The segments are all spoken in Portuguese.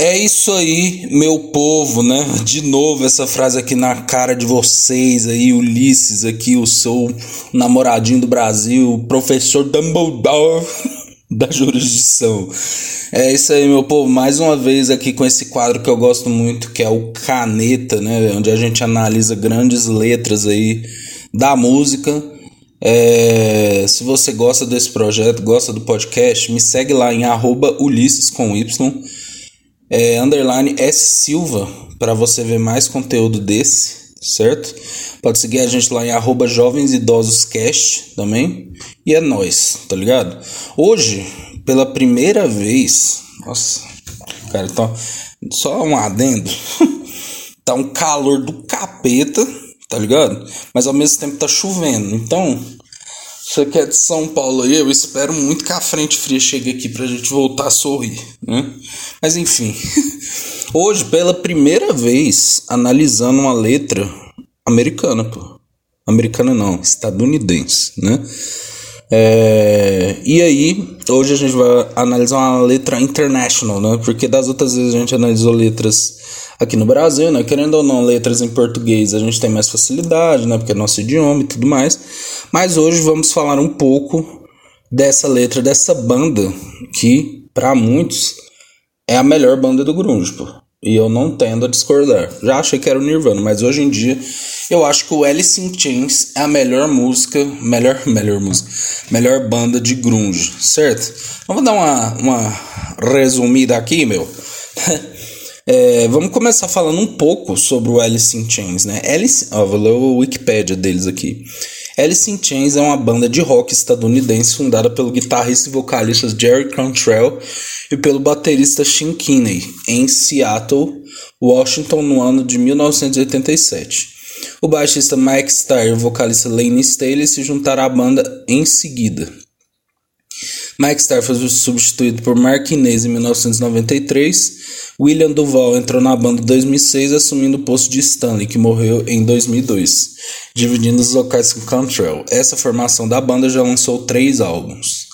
É isso aí, meu povo, né? De novo essa frase aqui na cara de vocês aí, Ulisses aqui, o seu namoradinho do Brasil, professor Dumbledore da jurisdição. É isso aí, meu povo, mais uma vez aqui com esse quadro que eu gosto muito, que é o Caneta, né? Onde a gente analisa grandes letras aí da música. É, se você gosta desse projeto, gosta do podcast, me segue lá em arroba Ulisses com Y é, underline S Silva para você ver mais conteúdo desse, certo? Pode seguir a gente lá em arroba Jovens Idosos Cast também. E é nós, tá ligado? Hoje, pela primeira vez, nossa, cara, então, só um adendo. tá um calor do capeta, tá ligado? Mas ao mesmo tempo tá chovendo. Então, você que é de São Paulo aí, eu espero muito que a frente fria chegue aqui pra gente voltar a sorrir, né? Mas enfim, hoje pela primeira vez analisando uma letra americana, pô. Americana não, estadunidense, né? É, e aí, hoje a gente vai analisar uma letra international, né? Porque das outras vezes a gente analisou letras aqui no Brasil, né? Querendo ou não, letras em português a gente tem mais facilidade, né? Porque é nosso idioma e tudo mais. Mas hoje vamos falar um pouco dessa letra, dessa banda que, para muitos, é a melhor banda do grunge, pô. E eu não tendo a discordar. Já achei que era o Nirvana, mas hoje em dia eu acho que o Alice in Chains é a melhor música, melhor, melhor música, melhor banda de grunge, certo? Vamos dar uma, uma resumida aqui, meu. É, vamos começar falando um pouco sobre o Alice in Chains, né? Alice, ó, vou ler o Wikipedia deles aqui. Alice in Chains é uma banda de rock estadunidense fundada pelo guitarrista e vocalista Jerry Cantrell e pelo baterista Shin Kinney, em Seattle, Washington, no ano de 1987. O baixista Mike Starr e o vocalista Lane Staley se juntaram à banda em seguida. Mike Starr foi substituído por Mark Inez em 1993 William Duval entrou na banda em 2006, assumindo o posto de Stanley, que morreu em 2002, dividindo os vocais com Cantrell. Essa formação da banda já lançou três álbuns.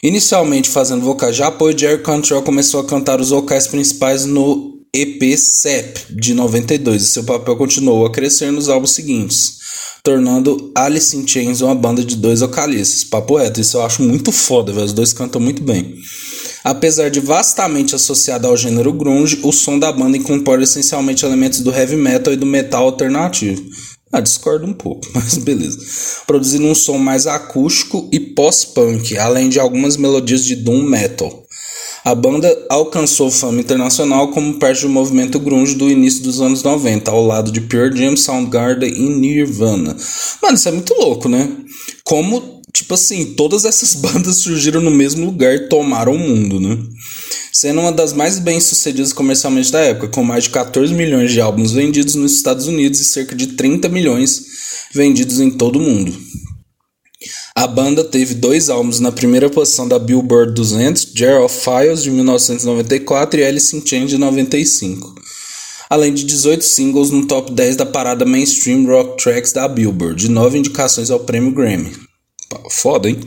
Inicialmente fazendo vocais de apoio, Jerry Cantrell começou a cantar os vocais principais no EP SEP de 92 e seu papel continuou a crescer nos álbuns seguintes, tornando Alice in Chains uma banda de dois vocalistas. Papo reto, isso eu acho muito foda, velho. Os dois cantam muito bem. Apesar de vastamente associado ao gênero grunge, o som da banda incorpora essencialmente elementos do heavy metal e do metal alternativo. Ah, discordo um pouco, mas beleza. Produzindo um som mais acústico e pós-punk, além de algumas melodias de doom metal. A banda alcançou fama internacional como parte do movimento grunge do início dos anos 90, ao lado de Pure Jam, Soundgarden e Nirvana. Mano, isso é muito louco, né? Como tipo assim, todas essas bandas surgiram no mesmo lugar e tomaram o mundo, né? Sendo uma das mais bem-sucedidas comercialmente da época, com mais de 14 milhões de álbuns vendidos nos Estados Unidos e cerca de 30 milhões vendidos em todo o mundo. A banda teve dois álbuns na primeira posição da Billboard 200, Jar of Files de 1994 e Alice in Chains de 95 além de 18 singles no top 10 da parada Mainstream Rock Tracks da Billboard, e 9 indicações ao prêmio Grammy. Foda, hein?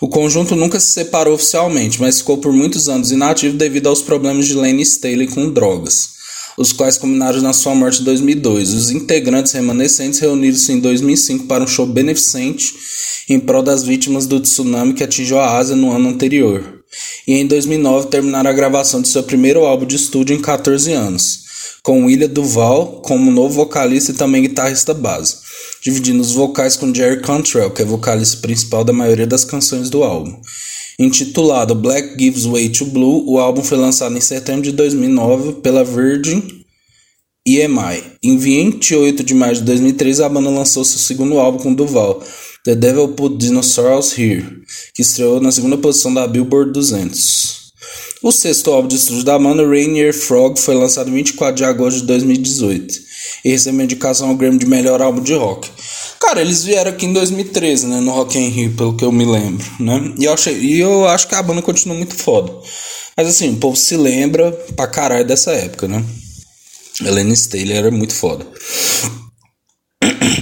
O conjunto nunca se separou oficialmente, mas ficou por muitos anos inativo devido aos problemas de Lane Staley com drogas, os quais culminaram na sua morte em 2002. Os integrantes remanescentes reuniram-se em 2005 para um show beneficente em prol das vítimas do tsunami que atingiu a Ásia no ano anterior. E em 2009 terminaram a gravação de seu primeiro álbum de estúdio em 14 anos, com William Duval como novo vocalista e também guitarrista base dividindo os vocais com Jerry Cantrell, que é vocalista principal da maioria das canções do álbum. Intitulado Black Gives Way to Blue, o álbum foi lançado em setembro de 2009 pela Virgin EMI. Em 28 de maio de 2003, a banda lançou seu segundo álbum com Duval, The Devil Put Dinosaurs Here, que estreou na segunda posição da Billboard 200. O sexto álbum de estúdio da banda, Rainier Frog, foi lançado em 24 de agosto de 2018 e recebeu indicação ao Grammy de melhor álbum de rock. Cara, eles vieram aqui em 2013, né, no Rock in Rio, pelo que eu me lembro, né? E eu, achei, e eu acho que a banda continua muito foda. Mas assim, o povo se lembra pra caralho dessa época, né? Helene Staley era muito foda.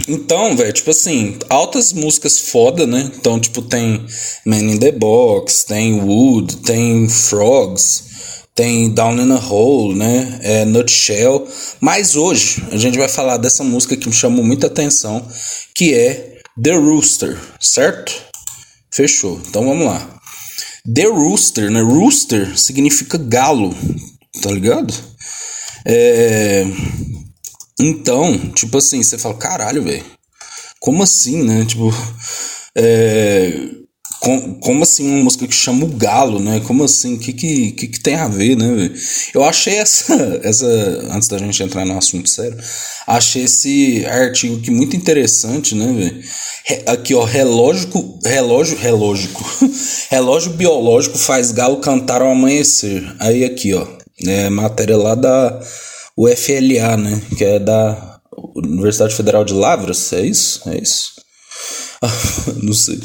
Então, velho, tipo assim, altas músicas foda, né? Então, tipo, tem Man in the Box, tem Wood, tem Frogs, tem Down in a Hole, né? É, Nutshell. Mas hoje a gente vai falar dessa música que me chamou muita atenção, que é The Rooster, certo? Fechou. Então vamos lá. The Rooster, né? Rooster significa galo, tá ligado? É... Então, tipo assim, você fala, caralho, velho. Como assim, né? Tipo, é... Com, como assim uma música que chama o galo, né? Como assim? O que, que, que, que, tem a ver, né? Eu achei essa, essa. Antes da gente entrar no assunto sério, achei esse artigo aqui muito interessante, né, velho? Aqui, ó, relógio, relógio, relógio, relógio biológico faz galo cantar ao amanhecer. Aí aqui, ó, é matéria lá da UFLA, né, que é da Universidade Federal de Lavras, é isso? É isso? não sei.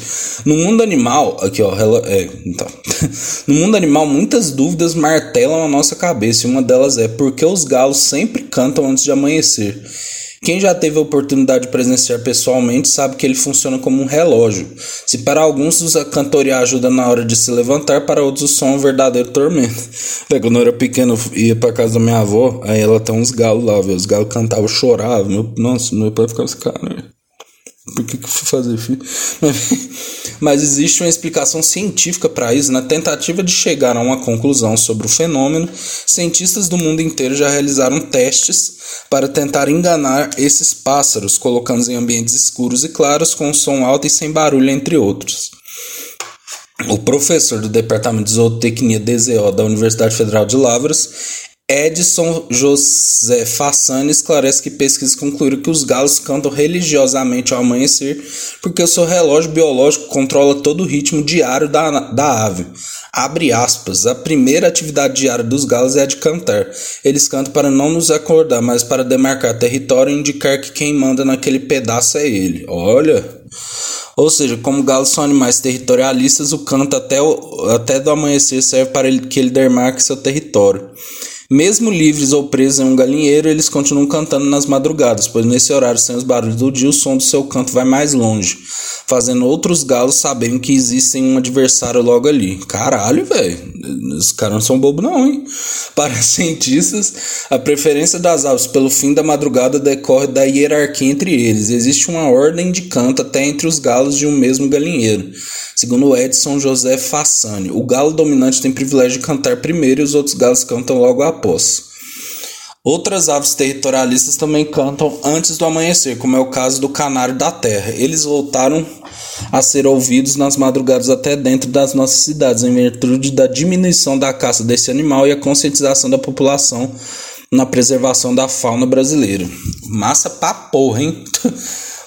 No mundo animal, aqui ó, é, então. no mundo animal, muitas dúvidas martelam a nossa cabeça e uma delas é por que os galos sempre cantam antes de amanhecer. Quem já teve a oportunidade de presenciar pessoalmente sabe que ele funciona como um relógio. Se para alguns a cantoria ajuda na hora de se levantar, para outros o som é um verdadeiro tormento. Até quando eu era pequeno, eu ia para casa da minha avó, aí ela tem uns galos lá, viu? os galos cantavam, choravam. Meu, nossa, meu pai ficava assim, cara, por que, que eu fui fazer, filho? Mas existe uma explicação científica para isso. Na tentativa de chegar a uma conclusão sobre o fenômeno, cientistas do mundo inteiro já realizaram testes para tentar enganar esses pássaros, colocando-os em ambientes escuros e claros, com som alto e sem barulho, entre outros. O professor do Departamento de Zootecnia DZO da Universidade Federal de Lavras Edson José Fassani esclarece que pesquisas concluíram que os galos cantam religiosamente ao amanhecer porque o seu relógio biológico controla todo o ritmo diário da, da ave. Abre aspas, a primeira atividade diária dos galos é a de cantar. Eles cantam para não nos acordar, mas para demarcar território e indicar que quem manda naquele pedaço é ele. Olha! Ou seja, como galos são animais territorialistas, o canto até, o, até do amanhecer serve para ele, que ele demarque seu território. Mesmo livres ou presos em um galinheiro, eles continuam cantando nas madrugadas, pois nesse horário, sem os barulhos do dia, o som do seu canto vai mais longe, fazendo outros galos saberem que existe um adversário logo ali. Caralho, velho, os caras não são bobo não, hein? Para cientistas, a preferência das aves pelo fim da madrugada decorre da hierarquia entre eles. Existe uma ordem de canto até entre os galos de um mesmo galinheiro. Segundo Edson José Fassani, o galo dominante tem privilégio de cantar primeiro e os outros galos cantam logo após. Outras aves territorialistas também cantam antes do amanhecer, como é o caso do canário da terra. Eles voltaram a ser ouvidos nas madrugadas até dentro das nossas cidades, em virtude da diminuição da caça desse animal e a conscientização da população na preservação da fauna brasileira. Massa pra porra, hein?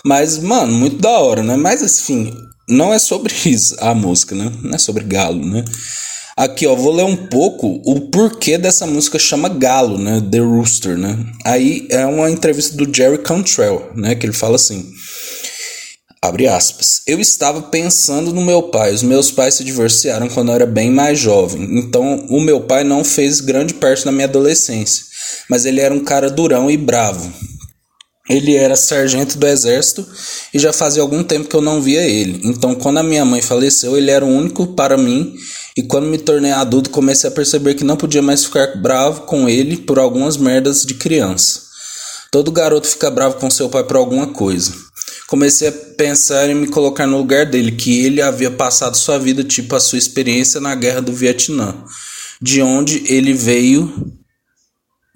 Mas, mano, muito da hora, né? Mas, enfim, não é sobre isso a música, né? Não é sobre galo, né? Aqui, ó, vou ler um pouco o porquê dessa música chama Galo, né? The Rooster, né? Aí é uma entrevista do Jerry Cantrell, né? Que ele fala assim: Abre aspas. Eu estava pensando no meu pai. Os meus pais se divorciaram quando eu era bem mais jovem. Então, o meu pai não fez grande parte da minha adolescência. Mas ele era um cara durão e bravo. Ele era sargento do exército e já fazia algum tempo que eu não via ele. Então, quando a minha mãe faleceu, ele era o único para mim. E quando me tornei adulto, comecei a perceber que não podia mais ficar bravo com ele por algumas merdas de criança. Todo garoto fica bravo com seu pai por alguma coisa. Comecei a pensar em me colocar no lugar dele, que ele havia passado sua vida, tipo a sua experiência na guerra do Vietnã, de onde ele veio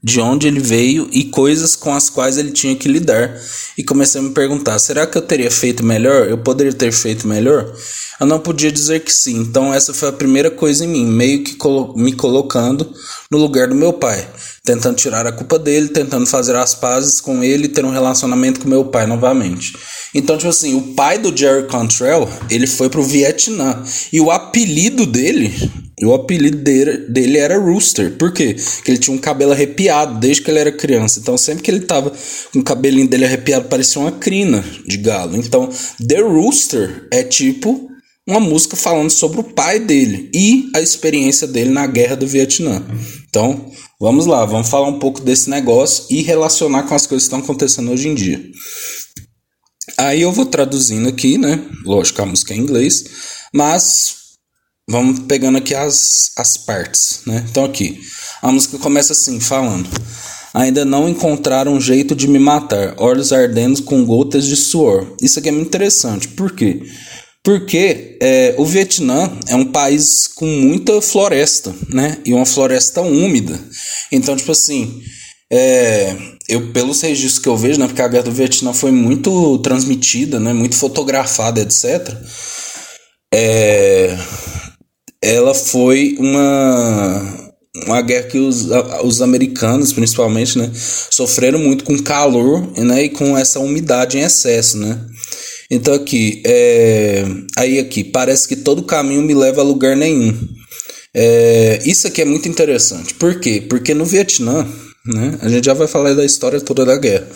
de onde ele veio e coisas com as quais ele tinha que lidar. E comecei a me perguntar: será que eu teria feito melhor? Eu poderia ter feito melhor? Eu não podia dizer que sim. Então, essa foi a primeira coisa em mim, meio que colo me colocando no lugar do meu pai, tentando tirar a culpa dele, tentando fazer as pazes com ele e ter um relacionamento com meu pai novamente. Então, tipo assim, o pai do Jerry Cantrell, ele foi pro Vietnã. E o apelido dele e o apelido dele, era Rooster. Por quê? Porque ele tinha um cabelo arrepiado desde que ele era criança. Então, sempre que ele tava com o cabelinho dele arrepiado, parecia uma crina de galo. Então, The Rooster é tipo uma música falando sobre o pai dele e a experiência dele na guerra do Vietnã. Então, vamos lá, vamos falar um pouco desse negócio e relacionar com as coisas que estão acontecendo hoje em dia. Aí eu vou traduzindo aqui, né? Lógico, a música é em inglês, mas Vamos pegando aqui as, as partes, né? Então aqui. A música começa assim, falando: Ainda não encontraram um jeito de me matar, olhos ardendo com gotas de suor. Isso aqui é muito interessante, por quê? Porque é, o Vietnã é um país com muita floresta, né? E uma floresta úmida. Então, tipo assim, é, eu pelos registros que eu vejo, né? Porque a guerra do Vietnã foi muito transmitida, né? Muito fotografada, etc. É, ela foi uma uma guerra que os, os americanos, principalmente, né, sofreram muito com calor né, e com essa umidade em excesso, né? Então aqui, é, aí aqui, parece que todo caminho me leva a lugar nenhum. É, isso aqui é muito interessante. Por quê? Porque no Vietnã, né, a gente já vai falar da história toda da guerra.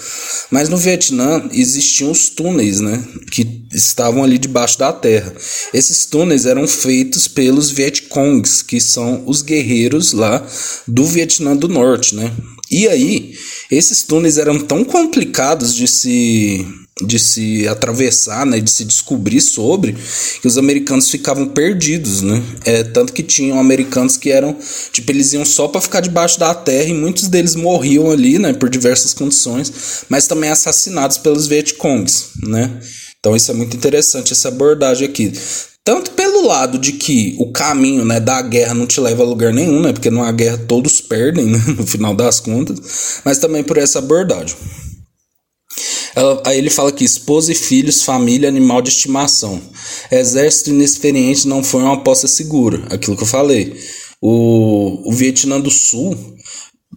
Mas no Vietnã existiam os túneis, né, que estavam ali debaixo da terra. Esses túneis eram feitos pelos Vietcongs, que são os guerreiros lá do Vietnã do Norte, né? E aí, esses túneis eram tão complicados de se de se atravessar, né, de se descobrir sobre, que os americanos ficavam perdidos, né? É, tanto que tinham americanos que eram, tipo, eles iam só para ficar debaixo da terra e muitos deles morriam ali, né, por diversas condições, mas também assassinados pelos Vietcongs, né? Então isso é muito interessante essa abordagem aqui. Tanto pelo lado de que o caminho né, da guerra não te leva a lugar nenhum, né, porque numa guerra todos perdem né, no final das contas, mas também por essa abordagem. Ela, aí ele fala que esposa e filhos, família, animal de estimação. Exército inexperiente não foi uma aposta segura. Aquilo que eu falei. O, o Vietnã do Sul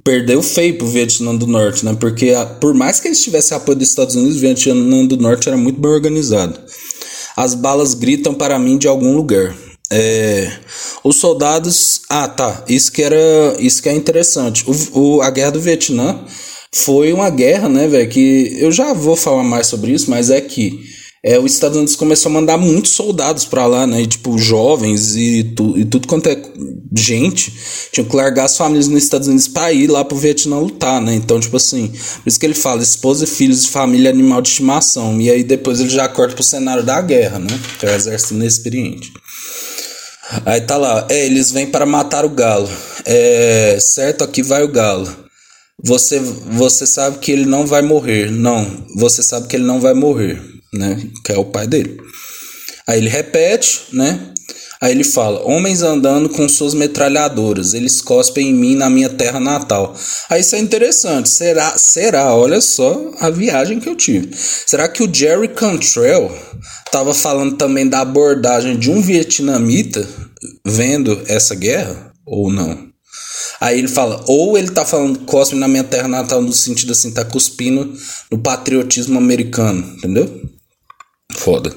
perdeu feio pro Vietnã do Norte, né? Porque a, por mais que eles tivessem apoio dos Estados Unidos, o Vietnã do Norte era muito bem organizado. As balas gritam para mim de algum lugar. É, os soldados. Ah, tá. Isso que era. Isso que é interessante. O, o, a guerra do Vietnã foi uma guerra, né, velho? Que eu já vou falar mais sobre isso, mas é que é, os Estados Unidos começou a mandar muitos soldados para lá, né? E, tipo, jovens e, tu, e tudo quanto é gente. Tinha que largar as famílias nos Estados Unidos para ir lá pro Vietnã lutar, né? Então, tipo assim, por isso que ele fala: esposa, filhos, família, animal de estimação. E aí depois ele já corta pro cenário da guerra, né? Que é o exército inexperiente. Aí tá lá, é, eles vêm para matar o galo. É, certo, aqui vai o galo. Você, você sabe que ele não vai morrer. Não, você sabe que ele não vai morrer, né? Que é o pai dele. Aí ele repete, né? Aí ele fala: Homens andando com suas metralhadoras, eles cospem em mim na minha terra natal. Aí isso é interessante. Será? Será? Olha só a viagem que eu tive. Será que o Jerry Cantrell estava falando também da abordagem de um vietnamita vendo essa guerra ou não? Aí ele fala, ou ele tá falando cospe na minha terra natal no sentido assim, tá cuspindo no patriotismo americano, entendeu? Foda.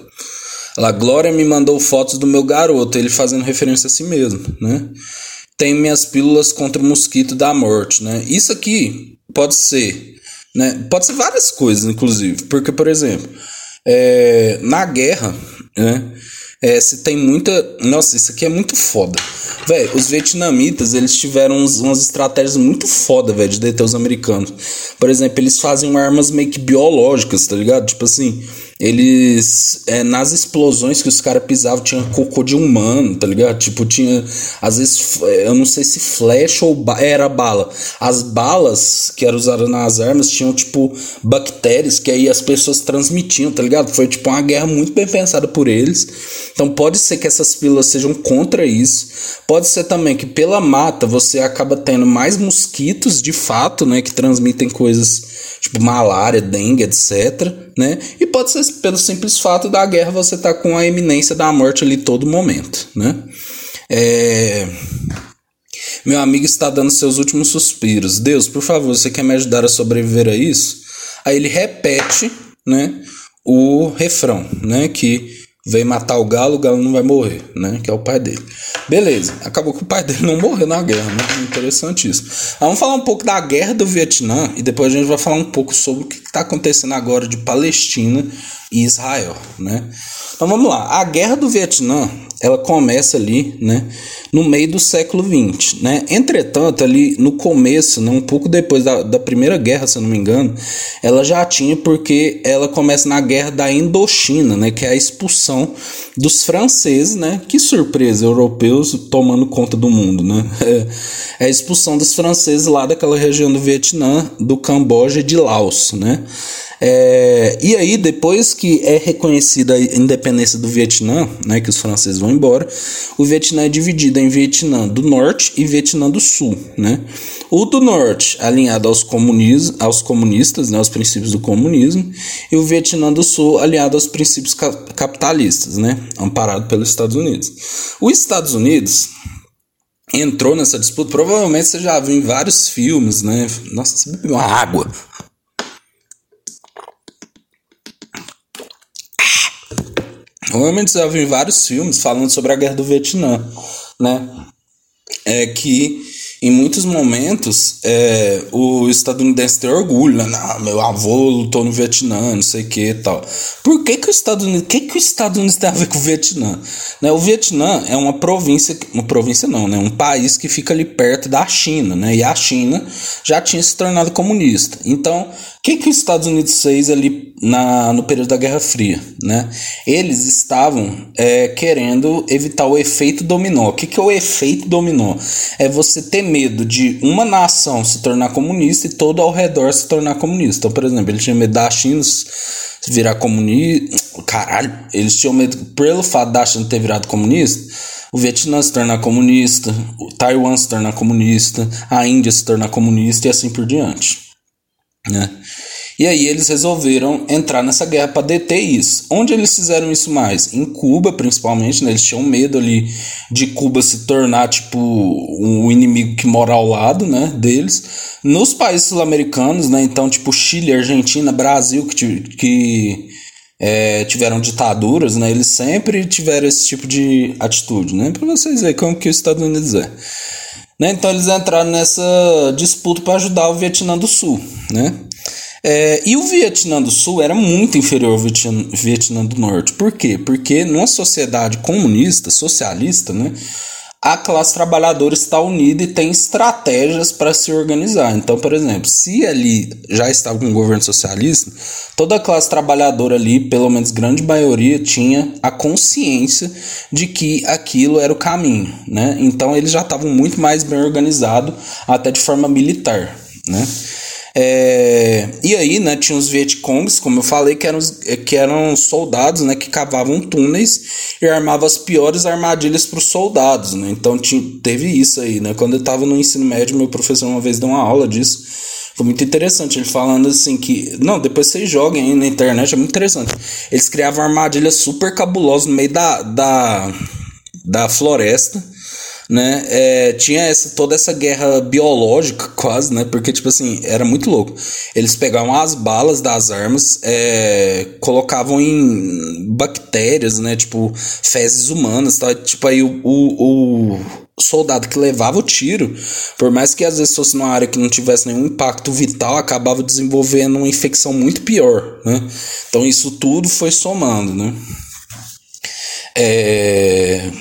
Lá, Glória me mandou fotos do meu garoto, ele fazendo referência a si mesmo, né? Tem minhas pílulas contra o mosquito da morte, né? Isso aqui pode ser, né? Pode ser várias coisas, inclusive. Porque, por exemplo, é, na guerra, né? É, se tem muita. Nossa, isso aqui é muito foda. Velho, os vietnamitas, eles tiveram uns, umas estratégias muito foda, velho, de deter os americanos. Por exemplo, eles fazem armas meio que biológicas, tá ligado? Tipo assim, eles. É, nas explosões que os caras pisavam, tinha cocô de humano, tá ligado? Tipo, tinha. Às vezes, é, eu não sei se flecha ou ba era bala. As balas que eram usadas nas armas tinham, tipo, bactérias que aí as pessoas transmitiam, tá ligado? Foi, tipo, uma guerra muito bem pensada por eles. Então, pode ser que essas pílulas sejam contra isso. Pode ser também que pela mata você acaba tendo mais mosquitos de fato, né? Que transmitem coisas tipo malária, dengue, etc. Né? E pode ser pelo simples fato da guerra você estar tá com a iminência da morte ali todo momento. Né? É... Meu amigo está dando seus últimos suspiros. Deus, por favor, você quer me ajudar a sobreviver a isso? Aí ele repete né, o refrão, né, que veio matar o galo, o galo não vai morrer, né? Que é o pai dele. Beleza, acabou que o pai dele não morreu na guerra, né? Interessante isso. Vamos falar um pouco da guerra do Vietnã e depois a gente vai falar um pouco sobre o que está acontecendo agora de Palestina e Israel, né? Então vamos lá. A Guerra do Vietnã, ela começa ali, né, no meio do século XX, né? Entretanto, ali no começo, né, um pouco depois da, da Primeira Guerra, se eu não me engano, ela já tinha porque ela começa na Guerra da Indochina, né, que é a expulsão dos franceses, né? Que surpresa, europeus tomando conta do mundo, né? É, é a expulsão dos franceses lá daquela região do Vietnã, do Camboja e de Laos, né? É, e aí, depois que é reconhecida a independência do Vietnã, né, que os franceses vão embora, o Vietnã é dividido em Vietnã do Norte e Vietnã do Sul. Né? O do Norte, alinhado aos, comunis, aos comunistas, né, aos princípios do comunismo, e o Vietnã do Sul, alinhado aos princípios capitalistas, né, amparado pelos Estados Unidos. Os Estados Unidos entrou nessa disputa, provavelmente você já viu em vários filmes, né? Nossa, você bebeu uma água. Você já viu vários filmes falando sobre a guerra do Vietnã, né? É que em muitos momentos é, o estadunidense tem orgulho, né? Não, meu avô lutou no Vietnã, não sei o que e tal. Por que, que, o Estados Unidos, que, que o Estados Unidos tem a ver com o Vietnã? Né? O Vietnã é uma província, uma província não, né? um país que fica ali perto da China, né? e a China já tinha se tornado comunista. Então, que, que os Estados Unidos fez ali na, no período da Guerra Fria? Né? Eles estavam é, querendo evitar o efeito dominó. O que, que é o efeito dominó? É você ter medo de uma nação se tornar comunista e todo ao redor se tornar comunista. Então, por exemplo, ele tinha medo da China virar comunista. Caralho, eles tinham medo, pelo fato da China ter virado comunista, o Vietnã se tornar comunista, o Taiwan se tornar comunista, a Índia se tornar comunista e assim por diante. Né? E aí eles resolveram entrar nessa guerra para deter isso. Onde eles fizeram isso mais? Em Cuba, principalmente, né? Eles tinham medo ali de Cuba se tornar tipo um inimigo que mora ao lado, né, deles. Nos países sul-americanos, né? Então, tipo Chile, Argentina, Brasil, que, que é, tiveram ditaduras, né? Eles sempre tiveram esse tipo de atitude, né? Para vocês verem como que os Estados Unidos é. Né? Então eles entraram nessa disputa para ajudar o Vietnã do Sul, né? É, e o Vietnã do Sul era muito inferior ao Vietnã, Vietnã do Norte. Por quê? Porque numa sociedade comunista, socialista, né, a classe trabalhadora está unida e tem estratégias para se organizar. Então, por exemplo, se ali já estava com um governo socialista, toda a classe trabalhadora ali, pelo menos grande maioria, tinha a consciência de que aquilo era o caminho. Né? Então, eles já estavam muito mais bem organizados, até de forma militar. Né? É, e aí, né, tinha os Vietcongs, como eu falei, que eram, que eram soldados, né, que cavavam túneis e armavam as piores armadilhas para os soldados, né? Então tinha, teve isso aí, né? Quando eu estava no ensino médio, meu professor uma vez deu uma aula disso. Foi muito interessante, ele falando assim que. Não, depois vocês joguem aí na internet, é muito interessante. Eles criavam armadilhas super cabulosas no meio da, da, da floresta né? É, tinha essa, toda essa guerra biológica, quase, né? Porque, tipo assim, era muito louco. Eles pegavam as balas das armas, é, colocavam em bactérias, né? Tipo, fezes humanas, tá? Tipo, aí o, o, o soldado que levava o tiro, por mais que às vezes fosse numa área que não tivesse nenhum impacto vital, acabava desenvolvendo uma infecção muito pior, né? Então isso tudo foi somando, né? É...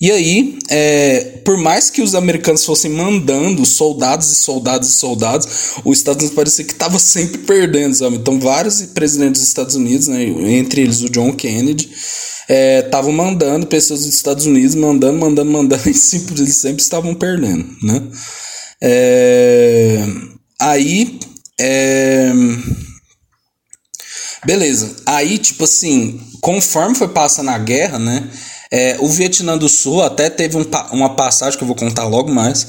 E aí, é, por mais que os americanos fossem mandando soldados e soldados e soldados, os Estados Unidos parecia que estava sempre perdendo, sabe? Então, vários presidentes dos Estados Unidos, né, entre eles o John Kennedy, estavam é, mandando pessoas dos Estados Unidos, mandando, mandando, mandando, e sempre, eles sempre estavam perdendo, né? É, aí, é, beleza. Aí, tipo assim, conforme foi passando a guerra, né? É, o Vietnã do Sul até teve um, uma passagem que eu vou contar logo mais,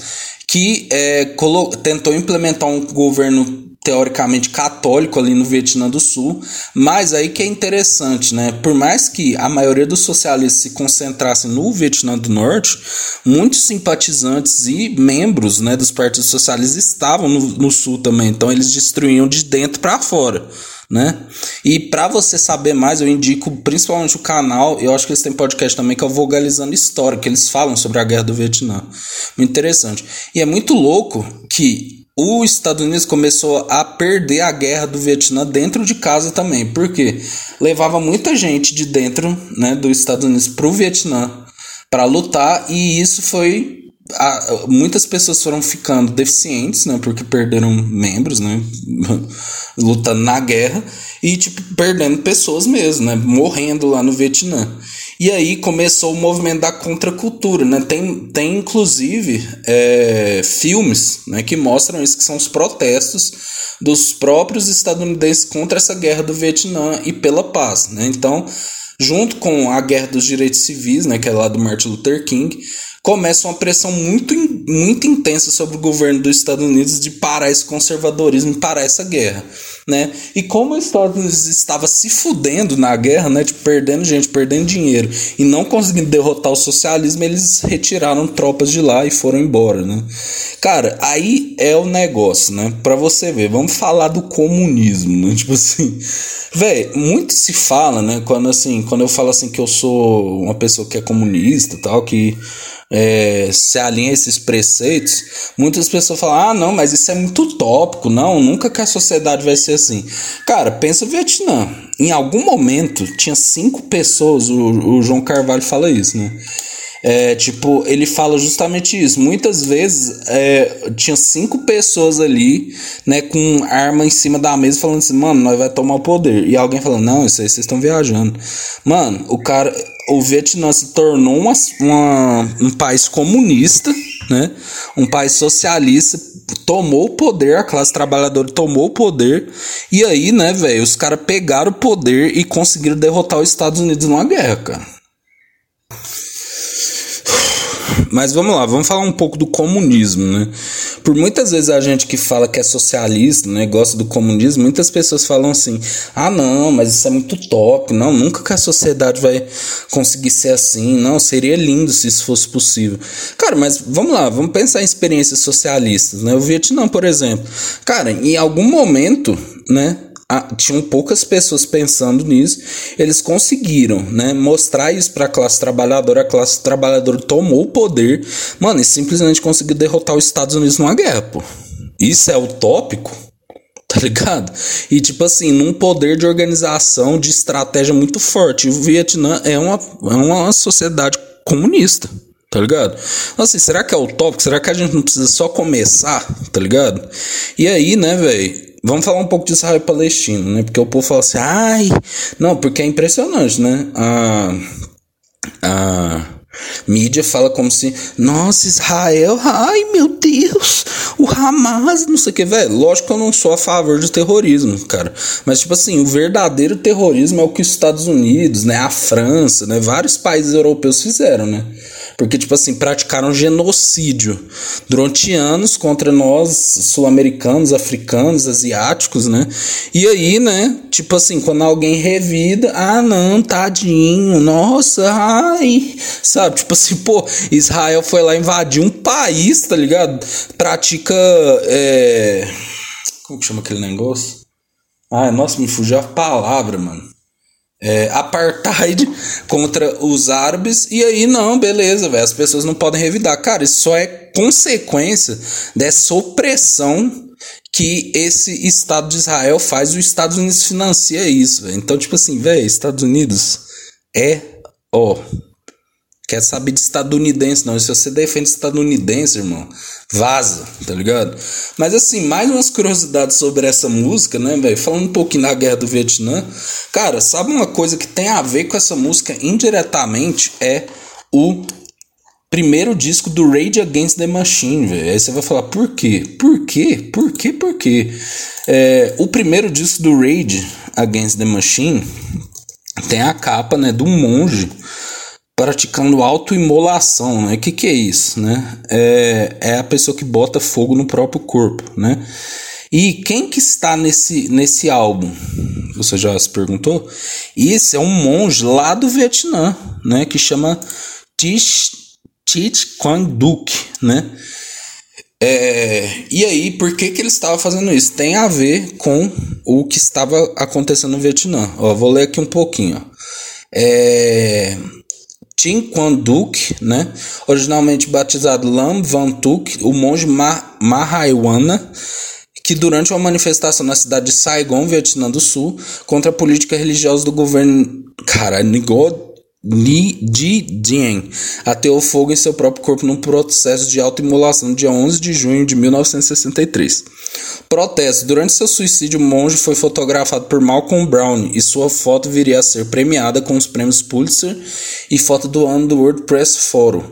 que é, tentou implementar um governo teoricamente católico ali no Vietnã do Sul, mas aí que é interessante, né? Por mais que a maioria dos socialistas se concentrassem no Vietnã do Norte, muitos simpatizantes e membros, né, dos partidos socialistas estavam no, no Sul também, então eles destruíam de dentro para fora né? E para você saber mais, eu indico principalmente o canal, eu acho que eles têm podcast também que é o Vogalizando História, que eles falam sobre a guerra do Vietnã. Muito interessante. E é muito louco que os Estados Unidos começou a perder a guerra do Vietnã dentro de casa também, porque levava muita gente de dentro né, dos Estados Unidos para o Vietnã para lutar e isso foi a, muitas pessoas foram ficando deficientes, né, porque perderam membros, né, lutando na guerra e tipo perdendo pessoas mesmo, né, morrendo lá no Vietnã. E aí começou o movimento da contracultura, né? Tem, tem inclusive é, filmes né, que mostram isso, que são os protestos dos próprios estadunidenses contra essa guerra do Vietnã e pela paz, né? Então, junto com a guerra dos direitos civis, né, que é lá do Martin Luther King, começa uma pressão muito, muito intensa sobre o governo dos Estados Unidos de parar esse conservadorismo, parar essa guerra, né? E como os Estados Unidos estava se fudendo na guerra, né, tipo, perdendo gente, perdendo dinheiro e não conseguindo derrotar o socialismo, eles retiraram tropas de lá e foram embora, né? Cara, aí é o negócio, né? Para você ver, vamos falar do comunismo, né? Tipo assim, velho, muito se fala, né, quando assim, quando eu falo assim que eu sou uma pessoa que é comunista, tal, que é, se alinha a esses preceitos, muitas pessoas falam: ah, não, mas isso é muito utópico, não, nunca que a sociedade vai ser assim. Cara, pensa Vietnã. Em algum momento tinha cinco pessoas, o, o João Carvalho fala isso, né? É, tipo, ele fala justamente isso. Muitas vezes é, tinha cinco pessoas ali, né, com arma em cima da mesa, falando assim, mano, nós vai tomar o poder. E alguém falando, não, isso aí vocês estão viajando. Mano, o cara. O Vietnã se tornou uma, uma, um país comunista, né? Um país socialista, tomou o poder, a classe trabalhadora tomou o poder, e aí, né, velho, os caras pegaram o poder e conseguiram derrotar os Estados Unidos numa guerra, cara. Mas vamos lá, vamos falar um pouco do comunismo, né? Por muitas vezes a gente que fala que é socialista, né, gosta do comunismo, muitas pessoas falam assim: "Ah, não, mas isso é muito top. Não, nunca que a sociedade vai conseguir ser assim. Não, seria lindo se isso fosse possível". Cara, mas vamos lá, vamos pensar em experiências socialistas, né? O Vietnã, por exemplo. Cara, em algum momento, né, tinham poucas pessoas pensando nisso, eles conseguiram, né, mostrar isso para a classe trabalhadora, a classe trabalhadora tomou o poder, mano, e simplesmente conseguiu derrotar os Estados Unidos numa guerra, pô. Isso é utópico? Tá ligado? E tipo assim, num poder de organização, de estratégia muito forte. O Vietnã é uma, é uma sociedade comunista. Tá ligado? Então, assim, será que é utópico? Será que a gente não precisa só começar? Tá ligado? E aí, né, velho? Vamos falar um pouco de Israel e Palestina, né? Porque o povo fala assim, ai, não, porque é impressionante, né? A, a mídia fala como se, nossa, Israel, ai meu Deus, o Hamas, não sei o que, velho. Lógico que eu não sou a favor de terrorismo, cara. Mas, tipo assim, o verdadeiro terrorismo é o que os Estados Unidos, né? A França, né? Vários países europeus fizeram, né? Porque, tipo assim, praticaram genocídio durante anos contra nós, sul-americanos, africanos, asiáticos, né? E aí, né? Tipo assim, quando alguém revida, ah, não, tadinho, nossa, ai, sabe? Tipo assim, pô, Israel foi lá invadir um país, tá ligado? Pratica. É... Como que chama aquele negócio? Ai, nossa, me fugiu a palavra, mano é, apartheid contra os árabes, e aí não, beleza, véio, as pessoas não podem revidar. Cara, isso só é consequência dessa opressão que esse Estado de Israel faz, o Estados Unidos financia isso. Véio. Então, tipo assim, velho, Estados Unidos é, ó, quer saber de estadunidense, não. Se você defende estadunidense, irmão, vaza, tá ligado? Mas assim, mais umas curiosidades sobre essa música, né, velho? Falando um pouquinho da guerra do Vietnã. Cara, sabe uma coisa que tem a ver com essa música indiretamente? É o primeiro disco do Rage Against the Machine, velho. Aí você vai falar, por quê? Por quê? Por quê? Por quê? É, o primeiro disco do Rage Against the Machine tem a capa, né, do monge praticando autoimolação, né? O que, que é isso, né? É, é a pessoa que bota fogo no próprio corpo, né? E quem que está nesse, nesse álbum? Você já se perguntou? Esse é um monge lá do Vietnã, né? Que chama Thich, Thich Quang Duc, né? É, e aí, por que, que ele estava fazendo isso? Tem a ver com o que estava acontecendo no Vietnã. Ó, vou ler aqui um pouquinho. Ó. É, Tim Quan Duc, né? originalmente batizado Lam Van Tuc, o monge Mahayana, que durante uma manifestação na cidade de Saigon, Vietnã do Sul, contra a política religiosa do governo. Cara, negou Li Ji ateou fogo em seu próprio corpo num processo de autoimolação no dia 11 de junho de 1963. Protesto. Durante seu suicídio, o monge foi fotografado por Malcolm Brown e sua foto viria a ser premiada com os prêmios Pulitzer e foto do ano do World Press Forum.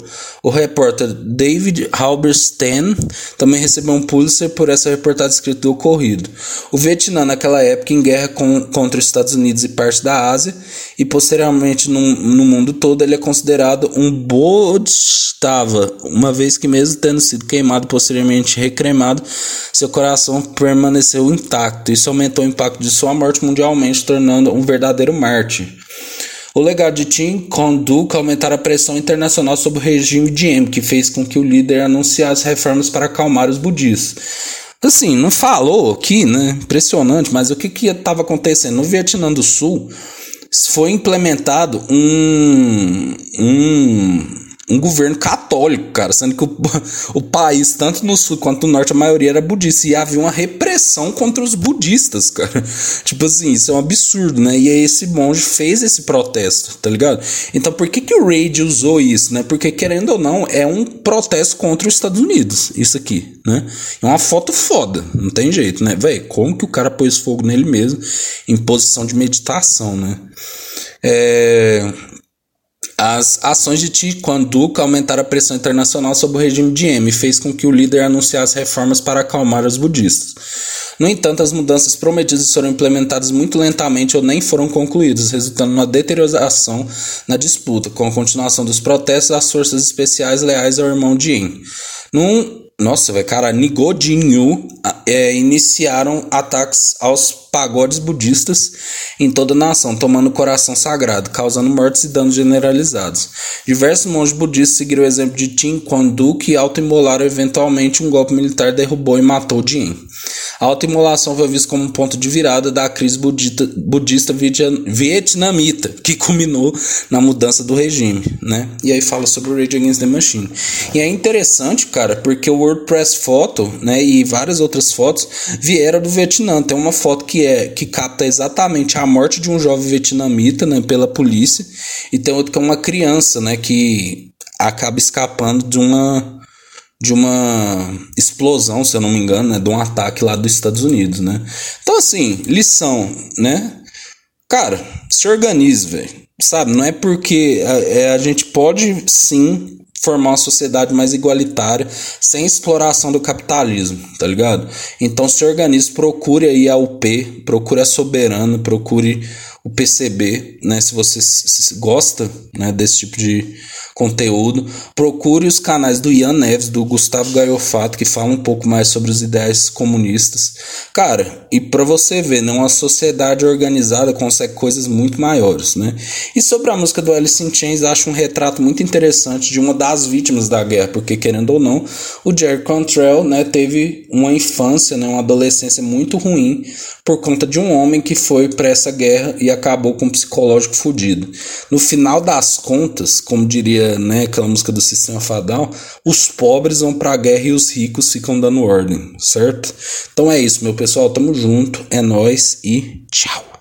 O repórter David Halberstam também recebeu um Pulitzer por essa reportagem escrita do ocorrido. O Vietnã, naquela época, em guerra com, contra os Estados Unidos e parte da Ásia, e posteriormente no, no mundo todo, ele é considerado um Bodhisattva, uma vez que, mesmo tendo sido queimado posteriormente recremado, seu coração permaneceu intacto. Isso aumentou o impacto de sua morte mundialmente, tornando um verdadeiro mártir. O legado de Tim Konduk aumentar a pressão internacional sobre o regime de M, que fez com que o líder anunciasse reformas para acalmar os budistas. Assim, não falou aqui, né? Impressionante, mas o que que estava acontecendo? No Vietnã do Sul foi implementado um, um um governo católico, cara, sendo que o, o país, tanto no sul quanto no norte, a maioria era budista, e havia uma repressão contra os budistas, cara. Tipo assim, isso é um absurdo, né? E aí esse monge fez esse protesto, tá ligado? Então por que que o Raid usou isso, né? Porque querendo ou não, é um protesto contra os Estados Unidos, isso aqui, né? É uma foto foda, não tem jeito, né? Véi, como que o cara pôs fogo nele mesmo em posição de meditação, né? É... As ações de Tiquanduca aumentaram a pressão internacional sobre o regime de M e fez com que o líder anunciasse reformas para acalmar os budistas. No entanto, as mudanças prometidas foram implementadas muito lentamente ou nem foram concluídas, resultando numa deterioração na disputa, com a continuação dos protestos das forças especiais leais ao irmão de M. Num nossa, velho, cara, Nigodinho é, iniciaram ataques aos pagodes budistas em toda a nação, tomando o coração sagrado, causando mortes e danos generalizados. Diversos monges budistas seguiram o exemplo de Tim Kwandu, e autoimolaram eventualmente um golpe militar derrubou e matou Jin. A autoimolação foi vista como um ponto de virada da crise budista, budista vietnamita, que culminou na mudança do regime, né? E aí fala sobre o Rage Against the Machine. E é interessante, cara, porque o WordPress Photo, né, e várias outras fotos vieram do Vietnã. Tem uma foto que é que capta exatamente a morte de um jovem vietnamita, né, pela polícia, e tem outra que é uma criança, né, que acaba escapando de uma de uma explosão, se eu não me engano, né, de um ataque lá dos Estados Unidos, né? Então assim, lição, né? Cara, se organize, velho. Sabe, não é porque a, é, a gente pode sim formar uma sociedade mais igualitária, sem exploração do capitalismo, tá ligado? Então se organize, procure aí a UP, procure a Soberana, procure o PCB, né? Se você gosta né, desse tipo de conteúdo, procure os canais do Ian Neves, do Gustavo Gaiofato, que falam um pouco mais sobre os ideais comunistas. Cara, e para você ver, né, uma sociedade organizada consegue coisas muito maiores, né? E sobre a música do Alice in Chains, acho um retrato muito interessante de uma das vítimas da guerra, porque querendo ou não, o Jerry Cantrell, né, teve uma infância, né, uma adolescência muito ruim por conta de um homem que foi para essa guerra e acabou com um psicológico fudido. No final das contas, como diria né, aquela música do Sistema Fadal, os pobres vão pra guerra e os ricos ficam dando ordem, certo? Então é isso, meu pessoal, tamo junto, é nós e tchau.